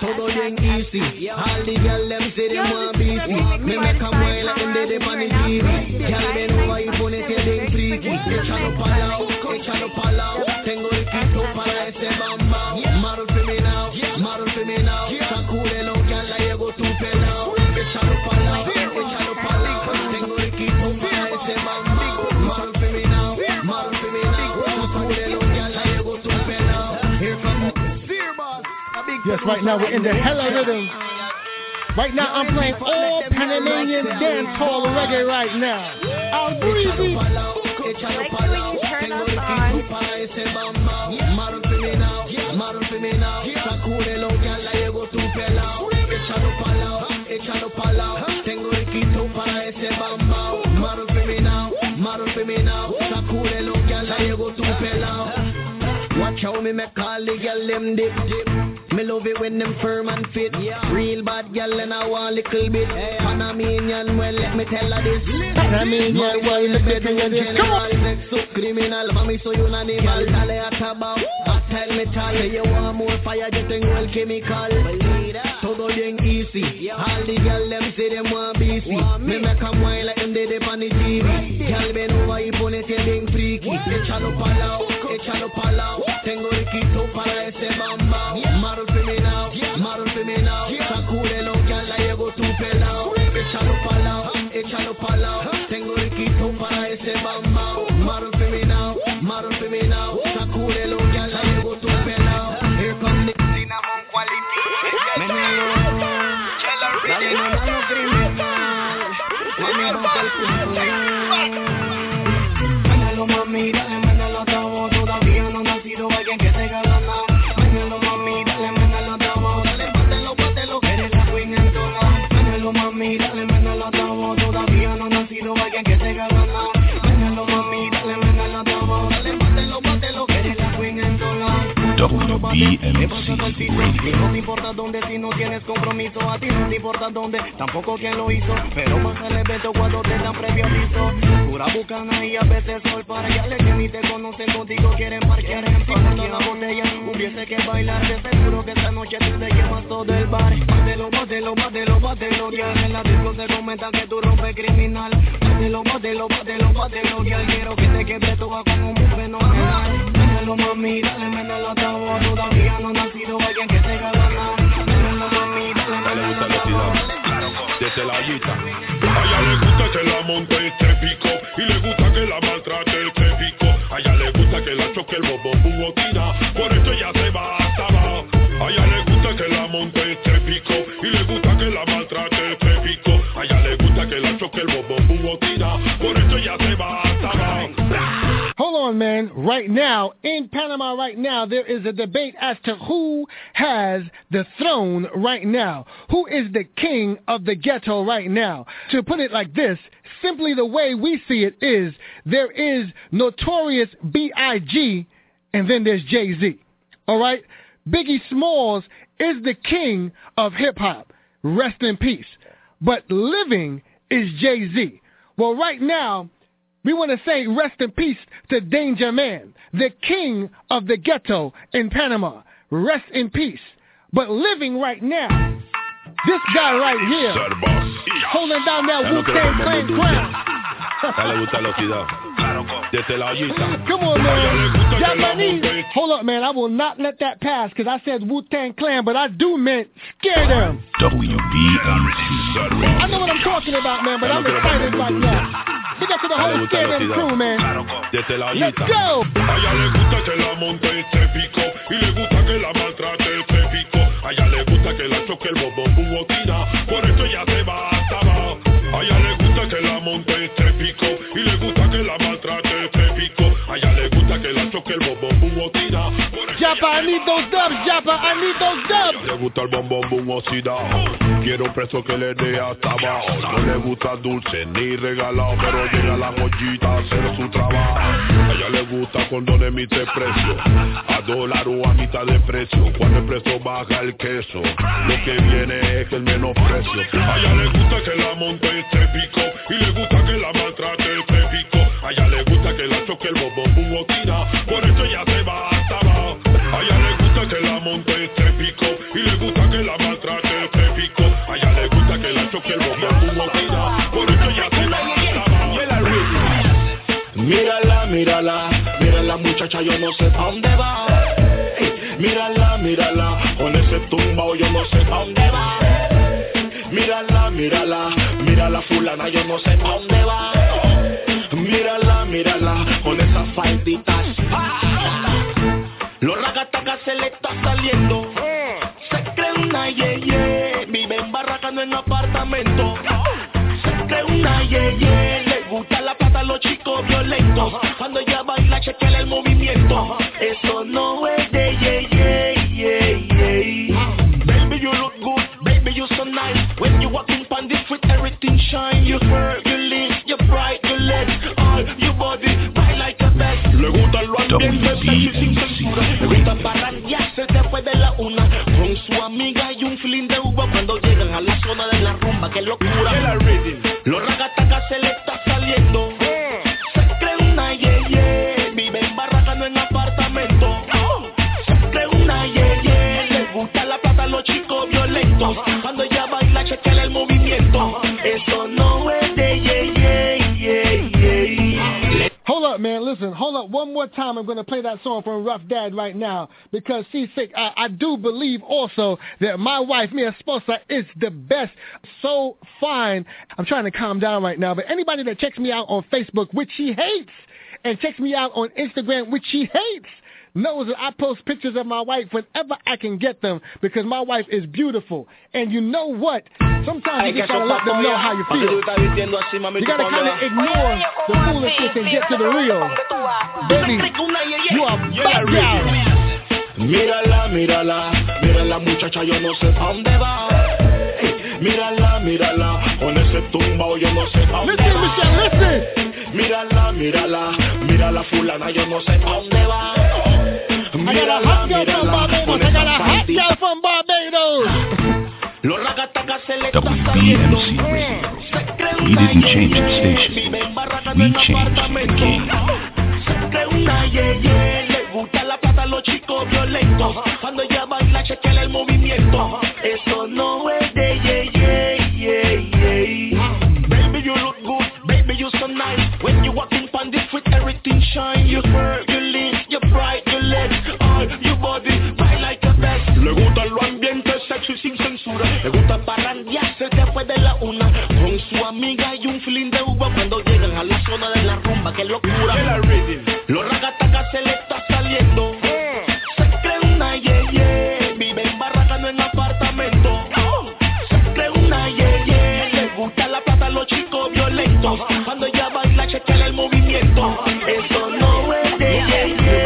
Todo bien easy. All the girl them say they want busy. Me make them wild like them dead up on the TV Girl bend over y ponete bien freaky Échalo pa'lao, échalo pa'lao Tengo el quito para ese bambao Yes, right now we're in the hella rhythm. Right now I'm playing all Panamanian dancehall reggae right now. I'm breezy. Like when you turn on. Watch how me make all the dip dip. Me love it when them firm and fit. Yeah. Real bad girl and I want a little bit. Panamanian, well let me tell her this. Panamanian, well, let me tell you this. Come on. Sexo criminal, mami soy un animal. Dale acabao, hasta el metal You want more fire, tengo el chemical. Todo bien easy. All the girl them say them want busy. Me. Make them wine like Sunday they on the TV. Girl bend over y pones bien freaky. Échalo pa' lado, échalo pa' lado. Tengo el para ese bambao. Maro femenao, maro femenao. WBMC Radio. No te importa dónde si no tienes compromiso A ti no te importa dónde, tampoco quién lo hizo Pero pasa el evento cuando te dan previo aviso. Pura bucana y a veces sol para allá que ni te conocen contigo quieren parquear Pasando la botella, hubiese que bailar De seguro que esta noche tú te llevas todo el bar. Bátelo, bátelo, bátelo, bátelo Ya en la disco se comenta que tú rompes criminal. Bátelo, bátelo, bátelo, bátelo Ya quiero que te quede toda como un fenomenal Mami, A ella le gusta que la monte este pico Y le gusta que la maltrate este pico A ella le gusta que la choque el bobo on, man. Right now, in Panama right now, there is a debate as to who has the throne right now. Who is the king of the ghetto right now? To put it like this, simply the way we see it is, there is Notorious B.I.G. and then there's Jay-Z. All right? Biggie Smalls is the king of hip-hop. Rest in peace. But living is Jay-Z. Well, right now, we want to say rest in peace to Danger Man, the king of the ghetto in Panama. Rest in peace. But living right now, this guy right here, holding down that Wu-Tang Clan crown. A le gusta la velocidad Desde Come on, man. Japanese. Hold up, man. I will not let that pass because I said Wu-Tang Clan, but I do meant scare them. WBMT I know what I'm talking about, man, but I'm excited right now. Big up to the whole scare them crew, man. Let's go. Le gusta el bombón boom Quiero un preso que le dé hasta abajo. No le gusta dulce ni regalado Pero llega la joyita a hacer su trabajo. A ella le gusta cuando le emite precio. A dólar o a mitad de precio. Cuando el precio baja el queso Lo que viene es el menosprecio. A ella le gusta que la monte este pico Y le gusta que la maltrate este pico A ella le gusta que la choque el bobo bubotina muchacha, yo no sé pa' dónde va. Mírala, mírala, con ese tumbao yo no sé pa' dónde va. Mírala, mírala, mírala fulana, yo no sé pa' dónde va. Mírala, mírala, con esas falditas. Los ragatacas se le está saliendo. Se cree una yeye, vive en barraca, no en apartamento. Se cree una yeye, le gusta la plata a los chicos violentos. Cuando ella baila, chequea el movimiento. Eso no es de yeye, yeye. Baby, you look good, baby, you so nice. When you walk in on the street, everything shine. You fur, you lips, you bright, your legs, all your body, bright like a best. Le gusta lo ambiente, sin censura. Le gusta parrandearse después de la una. Con su amiga y un feeling de uva cuando llegan a la zona de la rumba, que locura. Los ragatacas se le One more time, I'm going to play that song from Rough Dad right now because she's sick. I, I do believe also that my wife, Mia Sposa, is the best. So fine. I'm trying to calm down right now, but anybody that checks me out on Facebook, which she hates, and checks me out on Instagram, which she hates, knows that I post pictures of my wife whenever I can get them because my wife is beautiful. And you know what? Sometimes you just gotta let them know how you feel. You gotta kind of ignore the foolishness and get to the real. Baby, you are back out. Mírala, mírala, mírala muchacha, yo no sé pa' dónde va. Mírala, mírala, con ese tumbao yo no sé pa' dónde Listen, va. Michelle, listen. Mírala, mírala, mírala fulana, yo no sé pa' dónde va. I got a hot girl from Barbados. I got a hot girl from Barbados. Los ragatacas se le We una didn't change the station. We changed the apartamento. game. Se cree una yeye, le gusta la plata a los chicos violentos. Cuando ella baila, chequea el movimiento. Eso no es de yeye, yeye. Baby, you look good, baby, you so nice. When you walk in on the street, everything shine. You Le gusta lo ambiente sexy sin censura. Le gusta parrandearse después de la una. Con su amiga y un feeling de uva cuando llegan a la zona de la rumba, que locura. Los ragatacas se le está saliendo. Se cree una ye ye. Vive en barraca, no en apartamento. Se cree una ye ye. Le gusta la plata a los chicos violentos. Cuando ella baila, chequea el movimiento. Eso no es de ye ye.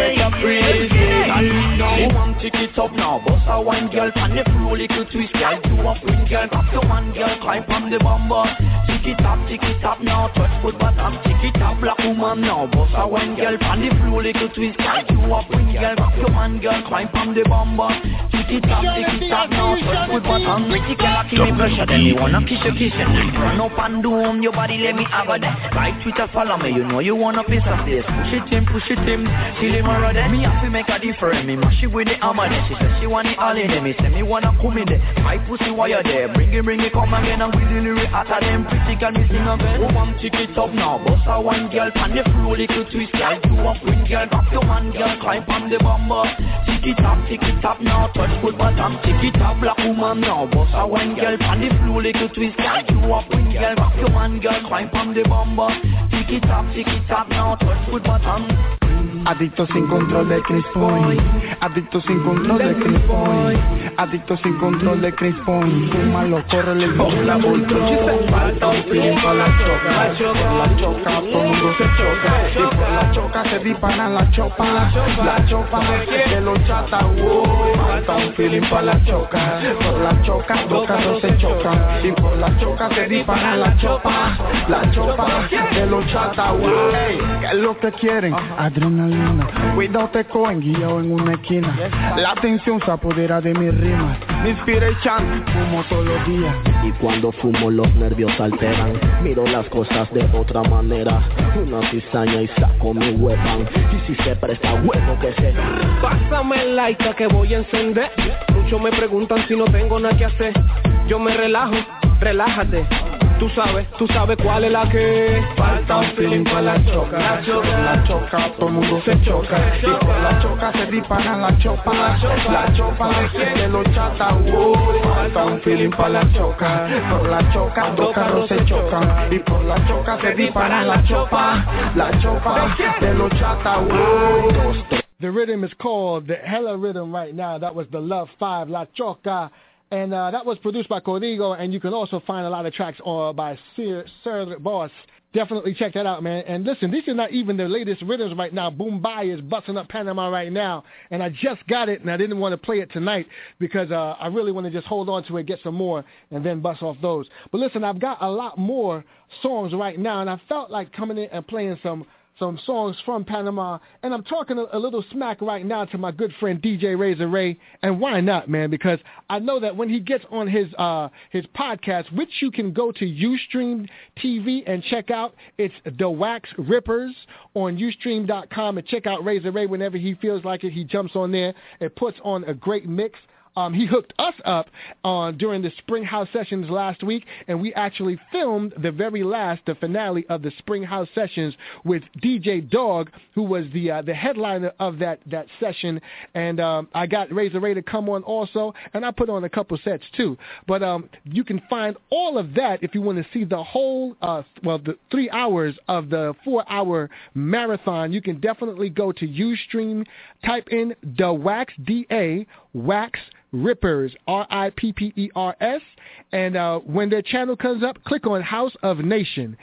Woman, take it up now. A one girl, pan the floor, little twist, girl. Do a queen girl, pop your one girl, climb from the bumper. Tick it up, tick it up now. Touch foot bottom, tick it black woman now. Boss a one girl, pan the floor, little twist, girl. Do a queen girl, pop your one girl, climb from the bumper. Tick it up, tick it up now. Touch foot bottom, pretty girl, give me pressure, then me wanna kiss you, kiss. Run up and down, your body let me have a day. Like Twitter, follow me, you know you wanna piece of this. Push it in, push it in, till him a dead. Me have to make a difference, me mash it with the hammer there. She said she want it all in there, me say me wanna come in there. My pussy while you there, bring it, bring it, come again and with the lyric hotter than pretty girl, me sing again. Woman, tick it up now, boss a one girl, pan the floor, little twist, girl. Do a queen girl, drop your man girl, climb on the bumper. Tick it up, tick it up now, touch good bottom, tick it up, black woman now, boss a one girl, pan the floor, little twist, girl. Do a queen girl, drop your man girl, climb on the bumper. Tick it up, tick it up now, touch good bottom. Adicto sin control de Chris Point. Adicto sin control de Chris Point. Adicto sin control de Chris Point. Fúmalo, corre el bola, la Falta un para la choca. Por la choca, todo mundo se choca. Y por la choca se disparan la chopa La chopa de los chatas wow. Falta un feeling para la choca. Por la choca, dos carros se chocan. Y por la choca se disparan la chopa La chopa de los chatas wow. ¿Qué es lo que quieren? Adrenalina Cuidado te cogen guiado en una esquina. La tensión se apodera de mis rimas. Mi inspiration fumo todos los días. Y cuando fumo los nervios alteran. Miro las cosas de otra manera. Una cizaña y saco mi weapon Y si se presta bueno que se Pásame el like que voy a encender. Muchos me preguntan si no tengo nada que hacer. Yo me relajo, relájate. Tú sabes, tú sabes cuál es la que Falta un feeling para la choca. La choca, la choca, todo el mundo se choca. Y por la choca se disparan la chopa. La chopa. De los chatas wow. Falta un feeling para la choca. Por la choca, dos carros se chocan. Y por la choca se disparan la chopa. La chopa de los chatas wow. The rhythm is called the Hella Rhythm right now. That was the Love 5, La Choca. And uh, that was produced by Codigo, and you can also find a lot of tracks uh, by Sir, Sir Boss. Definitely check that out, man. And listen, these are not even the latest rhythms right now. Boombai is busting up Panama right now, and I just got it, and I didn't want to play it tonight because uh, I really want to just hold on to it, get some more, and then bust off those. But listen, I've got a lot more songs right now, and I felt like coming in and playing some some songs from Panama, and I'm talking a, a, little smack right now to my good friend DJ Razor Ray, and why not, man? Because I know that when he gets on his uh, his podcast, which you can go to UStream TV and check out, it's The Wax Rippers on Ustream.com and check out Razor Ray whenever he feels like it. He jumps on there and puts on a great mix. Um, he hooked us up on during the Spring House sessions last week, and we actually filmed the very last, the finale of the Spring House sessions with DJ Dog, who was the uh, the headliner of that that session. And um, I got Razor Ray to come on also, and I put on a couple sets too. But um, you can find all of that if you want to see the whole, uh, well, the three hours of the four-hour marathon. You can definitely go to UStream, type in the Wax D A Wax Rippers, R-I-P-P-E-R-S. And uh, when their channel comes up, click on House of Nation.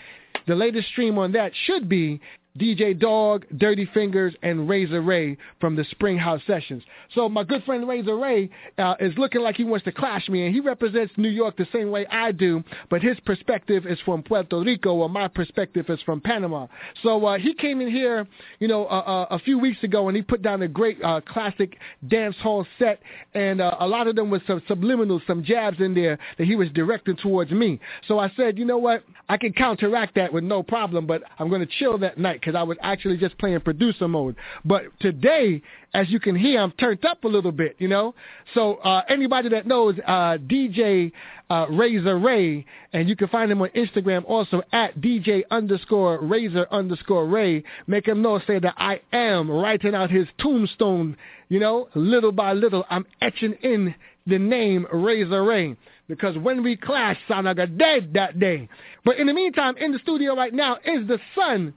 The latest stream on that should be DJ Dog, Dirty Fingers, and Razor Ray from the Spring House Sessions. So my good friend Razor Ray uh, is looking like he wants to clash me, and he represents New York the same way I do, but his perspective is from Puerto Rico, while my perspective is from Panama. So uh, he came in here, you know, uh, a few weeks ago, and he put down a great uh, classic dance hall set, and uh, a lot of them was some subliminals, some jabs in there that he was directing towards me. So I said, you know what, I can counteract that with no problem, but I'm going to chill that night because I was actually just playing producer mode. But today, as you can hear, I'm turned up a little bit, you know. So uh, anybody that knows uh, DJ uh, Razor Ray, and you can find him on Instagram also at DJ underscore Razor underscore Ray. Make him know, say that I am writing out his tombstone, you know, little by little. I'm etching in the name Razor Ray because when we clash, Sanaga dead that day. But in the meantime, in the studio right now is the son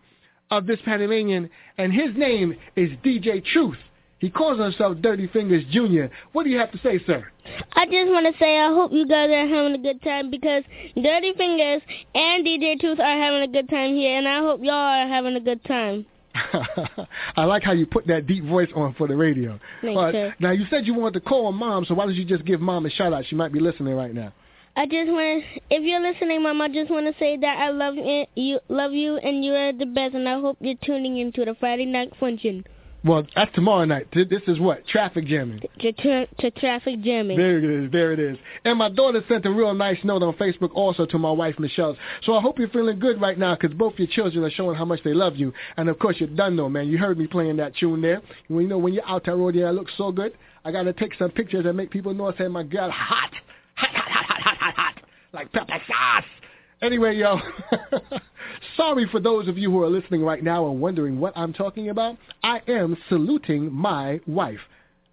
of this Panamanian, and his name is DJ Truth. He calls himself Dirty Fingers Jr. What do you have to say, sir? I just want to say I hope you guys are having a good time because Dirty Fingers and DJ Truth are having a good time here, and I hope y'all are having a good time. (laughs) I like how you put that deep voice on for the radio. Thanks, Uh, now, you said you wanted to call mom, so why don't you just give mom a shout out? She might be listening right now. I just want, if you're listening, Mom, I just want to say that I love you, you, love you, and you are the best, and I hope you're tuning into the Friday night function Well, that's tomorrow night. This is what? Traffic jamming. to, tra- to traffic jamming. There it is. There it is. And my daughter sent a real nice note on Facebook also to my wife, Michelle. So I hope you're feeling good right now because both your children are showing how much they love you. And, of course, you're done, though, man. You heard me playing that tune there. When, you know, when you're out there road, yeah, I look so good. I got to take some pictures and make people know I say, my hot, hot, hot, hot. Like pepper sauce. Anyway, yo, (laughs) sorry for those of you who are listening right now and wondering what I'm talking about. I am saluting my wife.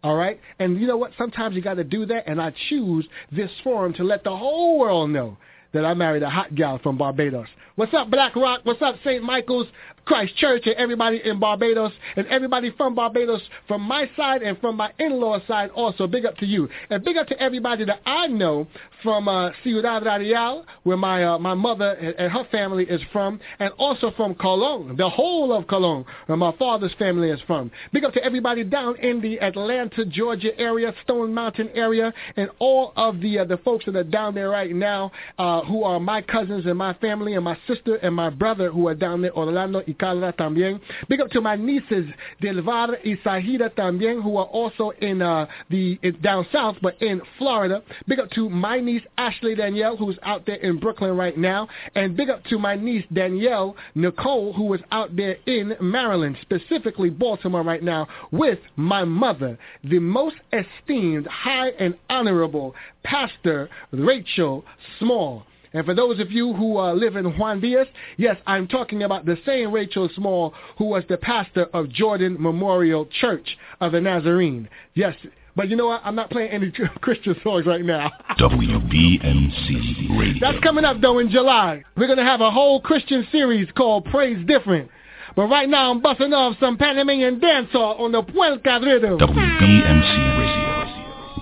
All right? And you know what? Sometimes you got to do that, and I choose this forum to let the whole world know that I married a hot gal from Barbados. What's up, Black Rock? What's up, St. Michael's Christ Church and everybody in Barbados and everybody from Barbados from my side and from my in-law side also. Big up to you. And big up to everybody that I know from uh, Ciudad Radial, where my uh, my mother and, and her family is from, and also from Colón, the whole of Colón, where my father's family is from. Big up to everybody down in the Atlanta, Georgia area, Stone Mountain area, and all of the uh, the folks that are down there right now, uh, who are my cousins and my family, and my sister and my brother who are down there, Orlando y Carla también. Big up to my nieces, Delvar y Sahida también, who are also in uh, the down south, but in Florida. Big up to my niece Ashley Danielle, who's out there in Brooklyn right now, and big up to my niece Danielle Nicole, who is out there in Maryland, specifically Baltimore right now, with my mother, the most esteemed, high and honorable Pastor Rachel Small. And for those of you who uh, live in Juan Diaz, yes, I'm talking about the same Rachel Small who was the pastor of Jordan Memorial Church of the Nazarene. Yes, but you know what? I'm not playing any (laughs) Christian songs right now. (laughs) WBMC Radio. That's coming up though in July. We're gonna have a whole Christian series called Praise Different. But right now I'm busting off some Panamanian dancehall on the Puelca rhythm. WBMC.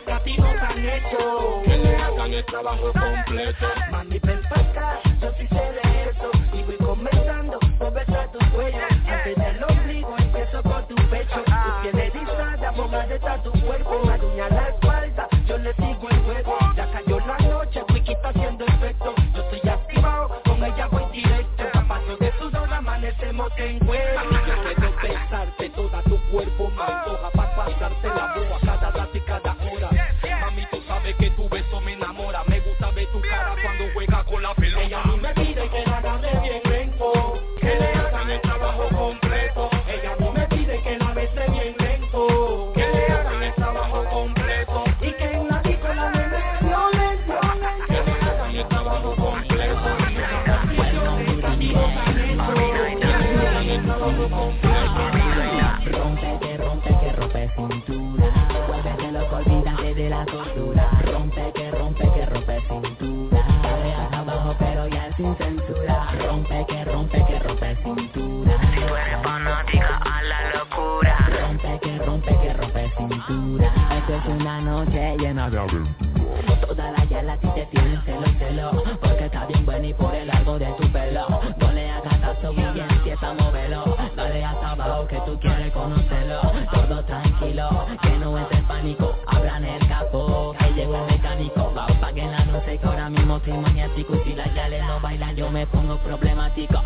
no te han hecho, que le hagan el trabajo completo. Mami, ven pa' acá, yo sí sé de eso. Y voy comenzando por besar tu cuello. Antes del ombligo empiezo por tu pecho. Tu piel erizada, ponga de tu cuerpo. una noche llena de abril. Toda la yala si te tiene celo, celo, porque está bien bueno y por el largo de tu pelo. No le hagas caso y empieza a moverlo. Dale hasta abajo que tú quieres conocerlo. Todo tranquilo, que no es el pánico. Abran el capó, que llegó el mecánico. Va, paguen la noche que ahora mismo soy maniático. Y si la yale no baila yo me pongo problemático.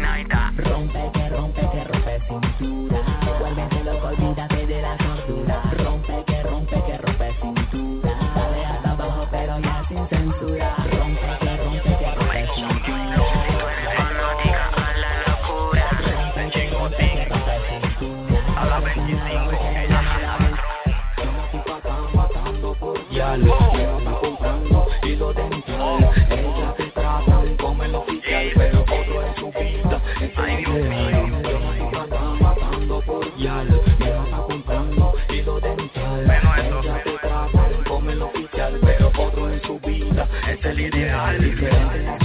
night. Yeah, I depend.